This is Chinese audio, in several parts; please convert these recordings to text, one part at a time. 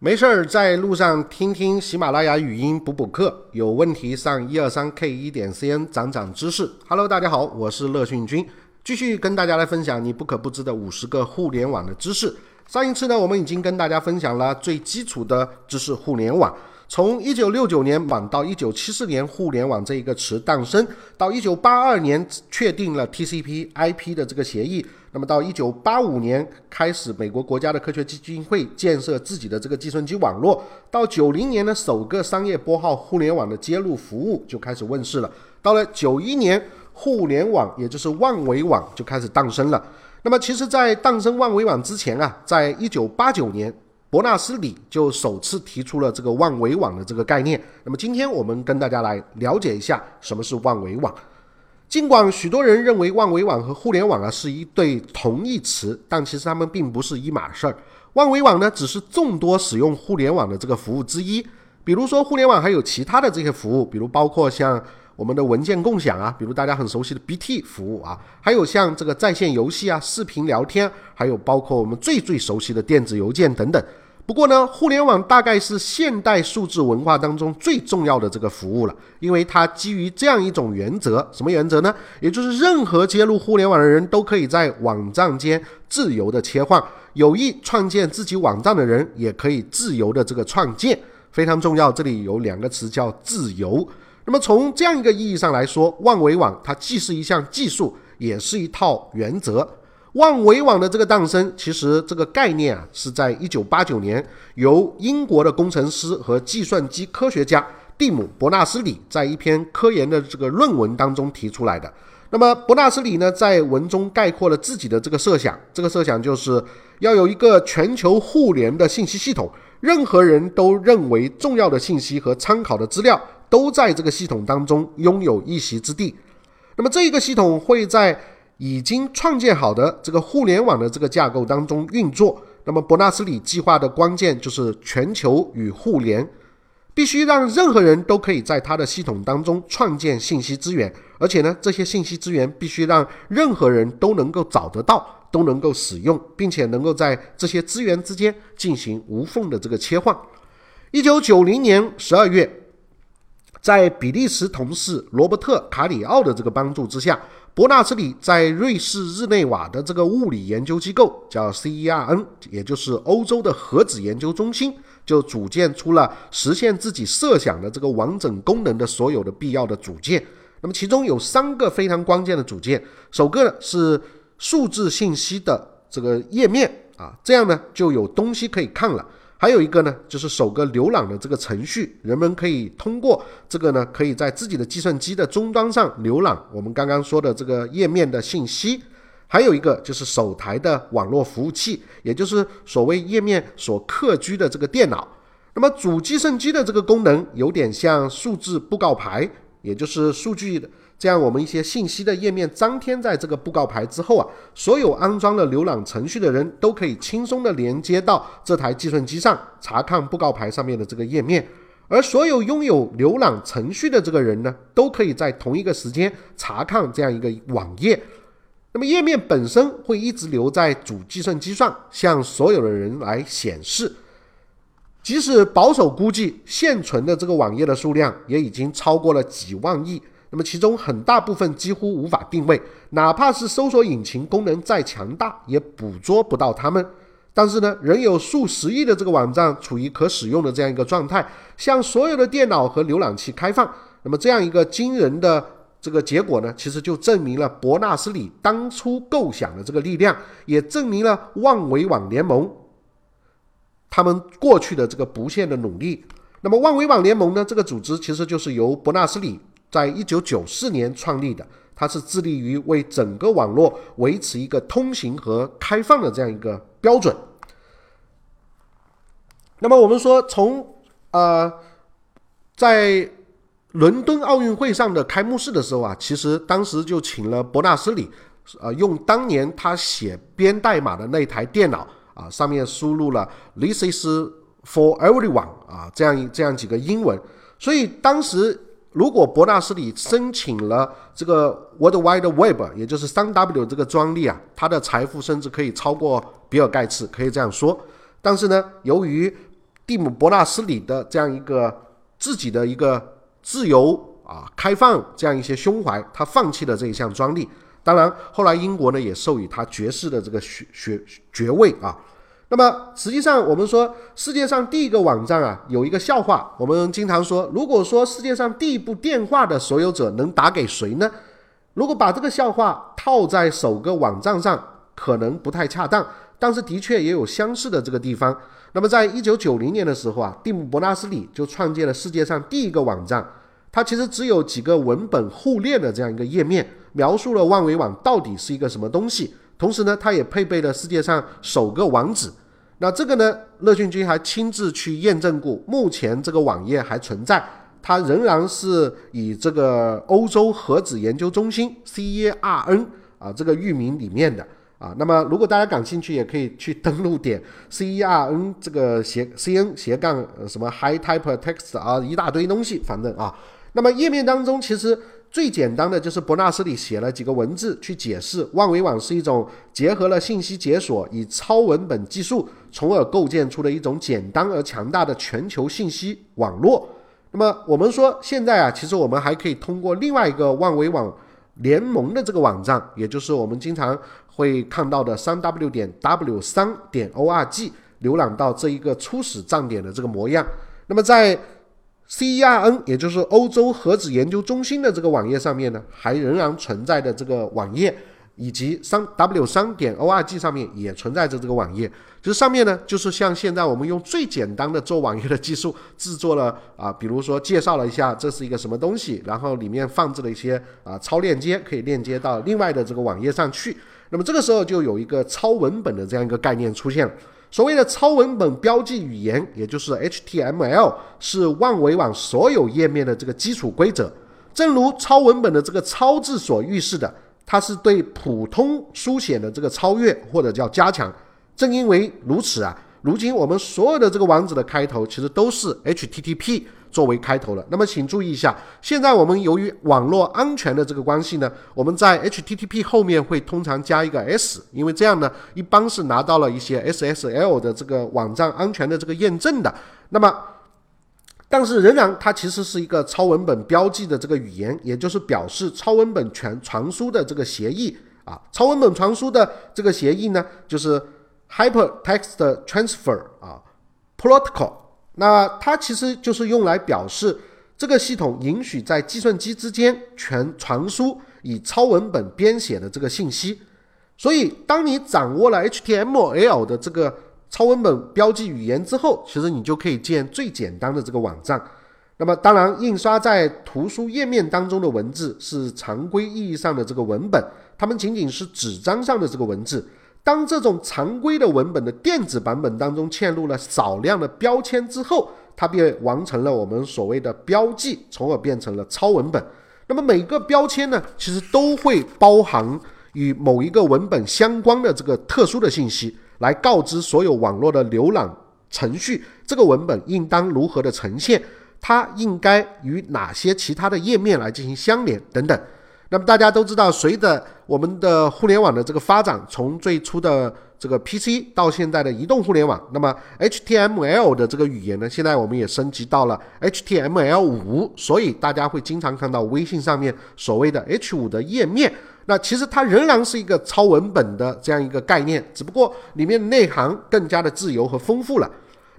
没事儿，在路上听听喜马拉雅语音补补课，有问题上一二三 K 一点 cn 长长知识。Hello，大家好，我是乐讯君，继续跟大家来分享你不可不知的五十个互联网的知识。上一次呢，我们已经跟大家分享了最基础的知识，互联网。从一九六九年网到一九七四年，互联网这一个词诞生，到一九八二年确定了 TCP/IP 的这个协议。那么到一九八五年开始，美国国家的科学基金会建设自己的这个计算机网络。到九零年的首个商业拨号互联网的接入服务就开始问世了。到了九一年，互联网也就是万维网就开始诞生了。那么其实，在诞生万维网之前啊，在一九八九年。伯纳斯里就首次提出了这个万维网的这个概念。那么今天我们跟大家来了解一下什么是万维网。尽管许多人认为万维网和互联网啊是一对同义词，但其实它们并不是一码事儿。万维网呢只是众多使用互联网的这个服务之一。比如说互联网还有其他的这些服务，比如包括像我们的文件共享啊，比如大家很熟悉的 BT 服务啊，还有像这个在线游戏啊、视频聊天，还有包括我们最最熟悉的电子邮件等等。不过呢，互联网大概是现代数字文化当中最重要的这个服务了，因为它基于这样一种原则，什么原则呢？也就是任何接入互联网的人都可以在网站间自由的切换，有意创建自己网站的人也可以自由的这个创建，非常重要。这里有两个词叫自由。那么从这样一个意义上来说，万维网它既是一项技术，也是一套原则。万维网的这个诞生，其实这个概念啊，是在一九八九年由英国的工程师和计算机科学家蒂姆·伯纳斯里在一篇科研的这个论文当中提出来的。那么伯纳斯里呢，在文中概括了自己的这个设想，这个设想就是要有一个全球互联的信息系统，任何人都认为重要的信息和参考的资料都在这个系统当中拥有一席之地。那么这一个系统会在已经创建好的这个互联网的这个架构当中运作，那么伯纳斯里计划的关键就是全球与互联，必须让任何人都可以在他的系统当中创建信息资源，而且呢，这些信息资源必须让任何人都能够找得到，都能够使用，并且能够在这些资源之间进行无缝的这个切换。一九九零年十二月，在比利时同事罗伯特·卡里奥的这个帮助之下。伯纳斯里在瑞士日内瓦的这个物理研究机构叫 CERN，也就是欧洲的核子研究中心，就组建出了实现自己设想的这个完整功能的所有的必要的组件。那么其中有三个非常关键的组件，首个是数字信息的这个页面啊，这样呢就有东西可以看了。还有一个呢，就是首个浏览的这个程序，人们可以通过这个呢，可以在自己的计算机的终端上浏览我们刚刚说的这个页面的信息。还有一个就是首台的网络服务器，也就是所谓页面所客居的这个电脑。那么主计算机的这个功能有点像数字布告牌，也就是数据的。这样，我们一些信息的页面张贴在这个布告牌之后啊，所有安装了浏览程序的人都可以轻松的连接到这台计算机上查看布告牌上面的这个页面，而所有拥有浏览程序的这个人呢，都可以在同一个时间查看这样一个网页。那么页面本身会一直留在主计算机上，向所有的人来显示。即使保守估计，现存的这个网页的数量也已经超过了几万亿。那么其中很大部分几乎无法定位，哪怕是搜索引擎功能再强大，也捕捉不到它们。但是呢，仍有数十亿的这个网站处于可使用的这样一个状态，向所有的电脑和浏览器开放。那么这样一个惊人的这个结果呢，其实就证明了伯纳斯里当初构想的这个力量，也证明了万维网联盟他们过去的这个不懈的努力。那么万维网联盟呢，这个组织其实就是由伯纳斯里。在一九九四年创立的，它是致力于为整个网络维持一个通行和开放的这样一个标准。那么我们说，从呃，在伦敦奥运会上的开幕式的时候啊，其实当时就请了伯纳斯里，呃，用当年他写编代码的那台电脑啊，上面输入了 “This is for everyone” 啊，这样这样几个英文，所以当时。如果伯纳斯里申请了这个 World Wide Web，也就是三 W 这个专利啊，他的财富甚至可以超过比尔盖茨，可以这样说。但是呢，由于蒂姆·伯纳斯里的这样一个自己的一个自由啊、开放这样一些胸怀，他放弃了这一项专利。当然，后来英国呢也授予他爵士的这个学学爵位啊。那么实际上，我们说世界上第一个网站啊，有一个笑话，我们经常说，如果说世界上第一部电话的所有者能打给谁呢？如果把这个笑话套在首个网站上，可能不太恰当，但是的确也有相似的这个地方。那么，在一九九零年的时候啊，蒂姆·伯纳斯里就创建了世界上第一个网站，它其实只有几个文本互链的这样一个页面。描述了万维网到底是一个什么东西，同时呢，它也配备了世界上首个网址。那这个呢，乐讯君还亲自去验证过，目前这个网页还存在，它仍然是以这个欧洲核子研究中心 CERN 啊这个域名里面的啊。那么如果大家感兴趣，也可以去登录点 CERN 这个斜 CN 斜杠什么 High Type Text 啊，一大堆东西，反正啊。那么页面当中其实。最简单的就是伯纳斯里写了几个文字去解释，万维网是一种结合了信息解锁与超文本技术，从而构建出的一种简单而强大的全球信息网络。那么我们说现在啊，其实我们还可以通过另外一个万维网联盟的这个网站，也就是我们经常会看到的三 w 点 w 三点 org，浏览到这一个初始站点的这个模样。那么在 CERN，也就是欧洲核子研究中心的这个网页上面呢，还仍然存在的这个网页，以及三 W 三点 org 上面也存在着这个网页。就是上面呢，就是像现在我们用最简单的做网页的技术制作了啊，比如说介绍了一下这是一个什么东西，然后里面放置了一些啊超链接，可以链接到另外的这个网页上去。那么这个时候就有一个超文本的这样一个概念出现了。所谓的超文本标记语言，也就是 HTML，是万维网所有页面的这个基础规则。正如超文本的这个“超”字所预示的，它是对普通书写的这个超越或者叫加强。正因为如此啊，如今我们所有的这个网址的开头其实都是 HTTP。作为开头了，那么请注意一下，现在我们由于网络安全的这个关系呢，我们在 HTTP 后面会通常加一个 S，因为这样呢，一般是拿到了一些 SSL 的这个网站安全的这个验证的。那么，但是仍然它其实是一个超文本标记的这个语言，也就是表示超文本全传输的这个协议啊。超文本传输的这个协议呢，就是 Hypertext Transfer 啊 Protocol。那它其实就是用来表示这个系统允许在计算机之间全传输以超文本编写的这个信息。所以，当你掌握了 HTML 的这个超文本标记语言之后，其实你就可以建最简单的这个网站。那么，当然，印刷在图书页面当中的文字是常规意义上的这个文本，它们仅仅是纸张上的这个文字。当这种常规的文本的电子版本当中嵌入了少量的标签之后，它便完成了我们所谓的标记，从而变成了超文本。那么每个标签呢，其实都会包含与某一个文本相关的这个特殊的信息，来告知所有网络的浏览程序，这个文本应当如何的呈现，它应该与哪些其他的页面来进行相连等等。那么大家都知道，随着我们的互联网的这个发展，从最初的这个 PC 到现在的移动互联网，那么 HTML 的这个语言呢，现在我们也升级到了 HTML 五，所以大家会经常看到微信上面所谓的 H 五的页面。那其实它仍然是一个超文本的这样一个概念，只不过里面内涵更加的自由和丰富了。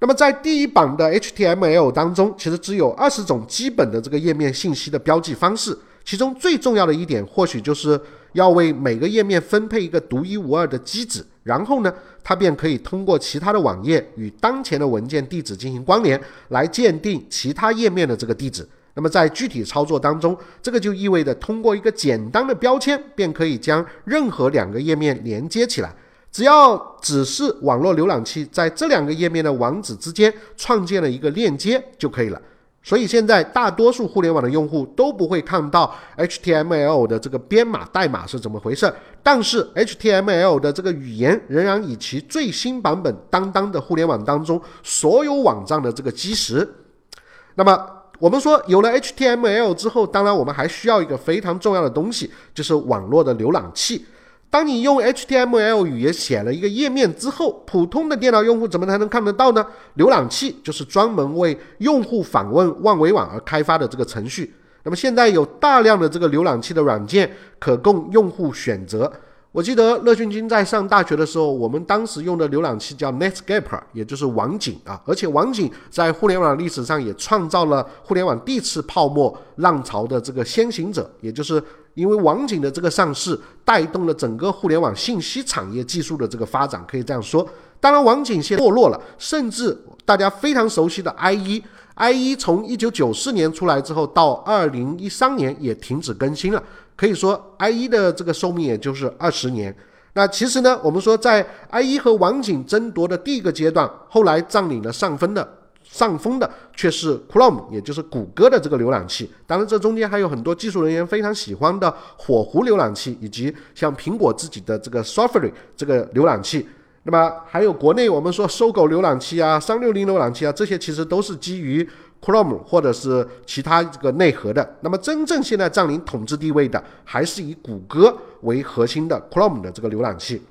那么在第一版的 HTML 当中，其实只有二十种基本的这个页面信息的标记方式。其中最重要的一点，或许就是要为每个页面分配一个独一无二的机子，然后呢，它便可以通过其他的网页与当前的文件地址进行关联，来鉴定其他页面的这个地址。那么在具体操作当中，这个就意味着通过一个简单的标签，便可以将任何两个页面连接起来。只要只是网络浏览器在这两个页面的网址之间创建了一个链接就可以了。所以现在大多数互联网的用户都不会看到 HTML 的这个编码代码是怎么回事，但是 HTML 的这个语言仍然以其最新版本当当的互联网当中所有网站的这个基石。那么我们说有了 HTML 之后，当然我们还需要一个非常重要的东西，就是网络的浏览器。当你用 HTML 语言写了一个页面之后，普通的电脑用户怎么才能看得到呢？浏览器就是专门为用户访问万维网而开发的这个程序。那么现在有大量的这个浏览器的软件可供用户选择。我记得乐讯君在上大学的时候，我们当时用的浏览器叫 Netscape，也就是网景啊。而且网景在互联网历史上也创造了互联网第一次泡沫浪潮的这个先行者，也就是因为网景的这个上市，带动了整个互联网信息产业技术的这个发展，可以这样说。当然，网景现在没落了，甚至大家非常熟悉的 IE，IE 从一九九四年出来之后，到二零一三年也停止更新了。可以说，IE 的这个寿命也就是二十年。那其实呢，我们说在 IE 和网景争夺的第一个阶段，后来占领了上风的上风的却是 Chrome，也就是谷歌的这个浏览器。当然，这中间还有很多技术人员非常喜欢的火狐浏览器，以及像苹果自己的这个 Safari 这个浏览器。那么还有国内我们说搜狗浏览器啊、三六零浏览器啊，这些其实都是基于。Chrome 或者是其他这个内核的，那么真正现在占领统治地位的，还是以谷歌为核心的 Chrome 的这个浏览器。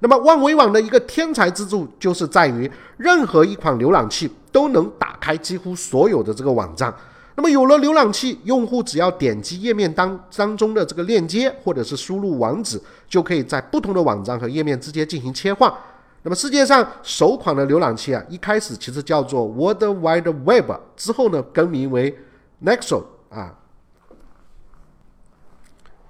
那么万维网的一个天才之处，就是在于任何一款浏览器都能打开几乎所有的这个网站。那么有了浏览器，用户只要点击页面当当中的这个链接，或者是输入网址，就可以在不同的网站和页面之间进行切换。那么世界上首款的浏览器啊，一开始其实叫做 World Wide Web，之后呢更名为 Nexo 啊，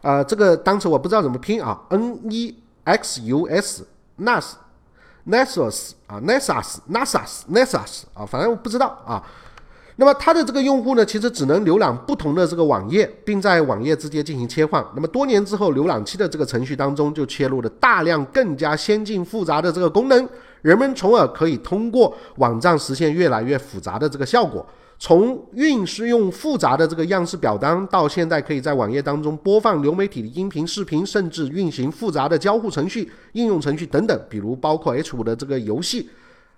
啊这个单词我不知道怎么拼啊，N E X U S，Nas，Nexus 啊，Nexus，Nexus，Nexus 啊，反正我不知道啊。那么它的这个用户呢，其实只能浏览不同的这个网页，并在网页之间进行切换。那么多年之后，浏览器的这个程序当中就切入了大量更加先进复杂的这个功能，人们从而可以通过网站实现越来越复杂的这个效果。从运是用复杂的这个样式表单，到现在可以在网页当中播放流媒体的音频、视频，甚至运行复杂的交互程序、应用程序等等，比如包括 H 五的这个游戏。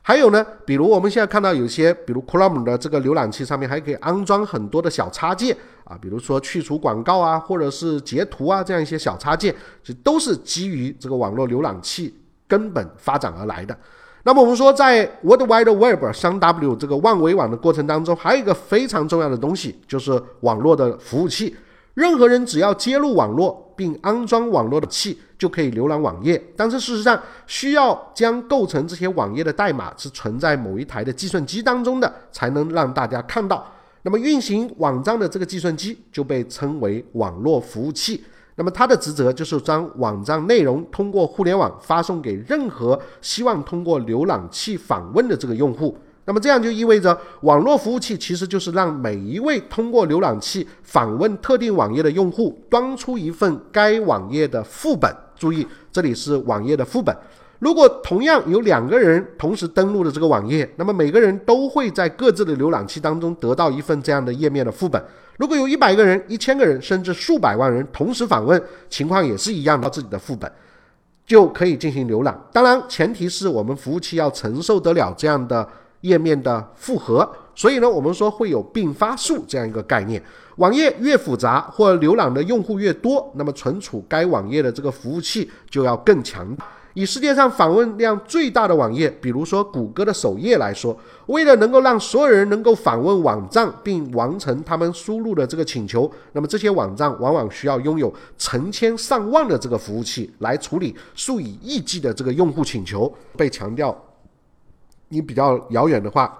还有呢，比如我们现在看到有些，比如 Chrome 的这个浏览器上面还可以安装很多的小插件啊，比如说去除广告啊，或者是截图啊，这样一些小插件，这都是基于这个网络浏览器根本发展而来的。那么我们说，在 World Wide Web 三 W 这个万维网的过程当中，还有一个非常重要的东西，就是网络的服务器。任何人只要接入网络并安装网络的器，就可以浏览网页。但是事实上，需要将构成这些网页的代码是存在某一台的计算机当中的，才能让大家看到。那么运行网站的这个计算机就被称为网络服务器。那么它的职责就是将网站内容通过互联网发送给任何希望通过浏览器访问的这个用户。那么这样就意味着，网络服务器其实就是让每一位通过浏览器访问特定网页的用户端出一份该网页的副本。注意，这里是网页的副本。如果同样有两个人同时登录的这个网页，那么每个人都会在各自的浏览器当中得到一份这样的页面的副本。如果有一百个人、一千个人，甚至数百万人同时访问，情况也是一样的，自己的副本就可以进行浏览。当然，前提是我们服务器要承受得了这样的。页面的复合，所以呢，我们说会有并发数这样一个概念。网页越复杂，或浏览的用户越多，那么存储该网页的这个服务器就要更强。以世界上访问量最大的网页，比如说谷歌的首页来说，为了能够让所有人能够访问网站并完成他们输入的这个请求，那么这些网站往往需要拥有成千上万的这个服务器来处理数以亿计的这个用户请求。被强调。你比较遥远的话，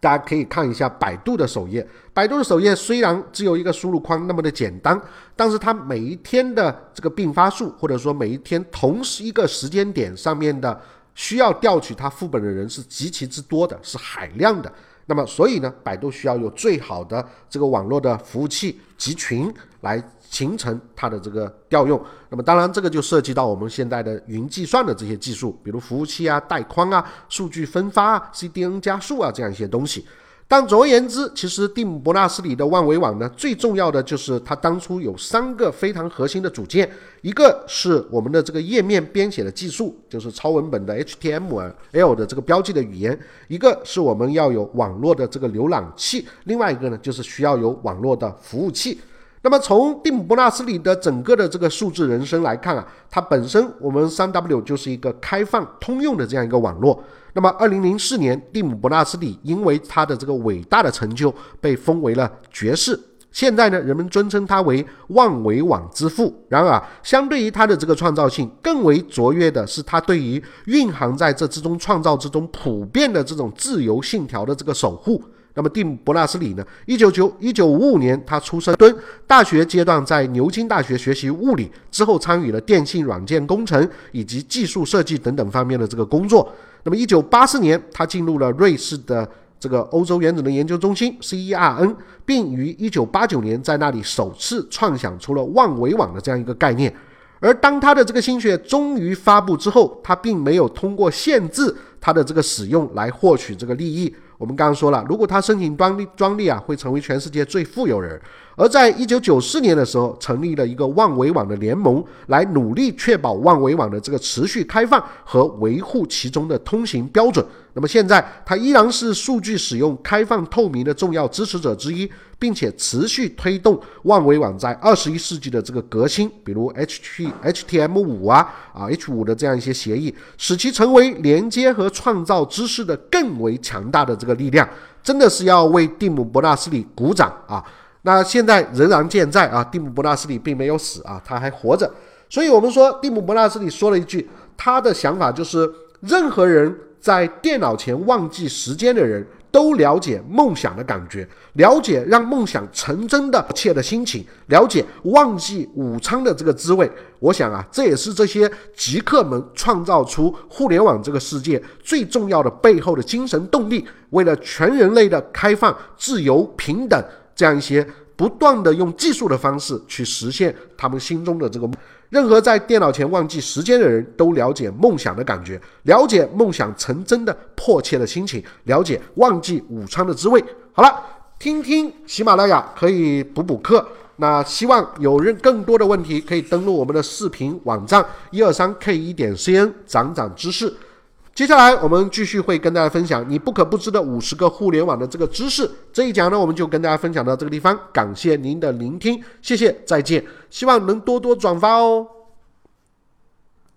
大家可以看一下百度的首页。百度的首页虽然只有一个输入框那么的简单，但是它每一天的这个并发数，或者说每一天同时一个时间点上面的需要调取它副本的人是极其之多的，是海量的。那么，所以呢，百度需要有最好的这个网络的服务器集群来形成它的这个调用。那么，当然这个就涉及到我们现在的云计算的这些技术，比如服务器啊、带宽啊、数据分发啊、CDN 加速啊这样一些东西。但总而言之，其实蒂姆·伯纳斯里的万维网呢，最重要的就是它当初有三个非常核心的组件，一个是我们的这个页面编写的技术，就是超文本的 HTML 的这个标记的语言；一个是我们要有网络的这个浏览器；另外一个呢，就是需要有网络的服务器。那么从蒂姆·伯纳斯里的整个的这个数字人生来看啊，它本身我们三 W 就是一个开放通用的这样一个网络。那么二零零四年，蒂姆·伯纳斯里因为他的这个伟大的成就被封为了爵士。现在呢，人们尊称他为万维网之父。然而，相对于他的这个创造性，更为卓越的是他对于蕴含在这之中创造之中普遍的这种自由信条的这个守护。那么，蒂姆·伯纳斯里呢？一九九一九五五年，他出生敦大学阶段在牛津大学学习物理，之后参与了电信软件工程以及技术设计等等方面的这个工作。那么，一九八四年，他进入了瑞士的。这个欧洲原子能研究中心 （CERN），并于1989年在那里首次创想出了万维网的这样一个概念。而当他的这个心血终于发布之后，他并没有通过限制他的这个使用来获取这个利益。我们刚刚说了，如果他申请专利，专利啊，会成为全世界最富有人。而在一九九四年的时候，成立了一个万维网的联盟，来努力确保万维网的这个持续开放和维护其中的通行标准。那么现在，它依然是数据使用开放透明的重要支持者之一，并且持续推动万维网在二十一世纪的这个革新，比如 H T H T M 五啊啊 H 五的这样一些协议，使其成为连接和创造知识的更为强大的这个力量。真的是要为蒂姆·伯纳斯里鼓掌啊！那现在仍然健在啊，蒂姆·伯纳斯里并没有死啊，他还活着。所以我们说，蒂姆·伯纳斯里说了一句，他的想法就是：任何人在电脑前忘记时间的人，都了解梦想的感觉，了解让梦想成真的切的心情，了解忘记午餐的这个滋味。我想啊，这也是这些极客们创造出互联网这个世界最重要的背后的精神动力，为了全人类的开放、自由、平等。这样一些不断的用技术的方式去实现他们心中的这个，任何在电脑前忘记时间的人都了解梦想的感觉，了解梦想成真的迫切的心情，了解忘记午餐的滋味。好了，听听喜马拉雅可以补补课。那希望有人更多的问题可以登录我们的视频网站一二三 K 一点 CN 涨涨知识。接下来我们继续会跟大家分享你不可不知的五十个互联网的这个知识。这一讲呢，我们就跟大家分享到这个地方，感谢您的聆听，谢谢，再见，希望能多多转发哦。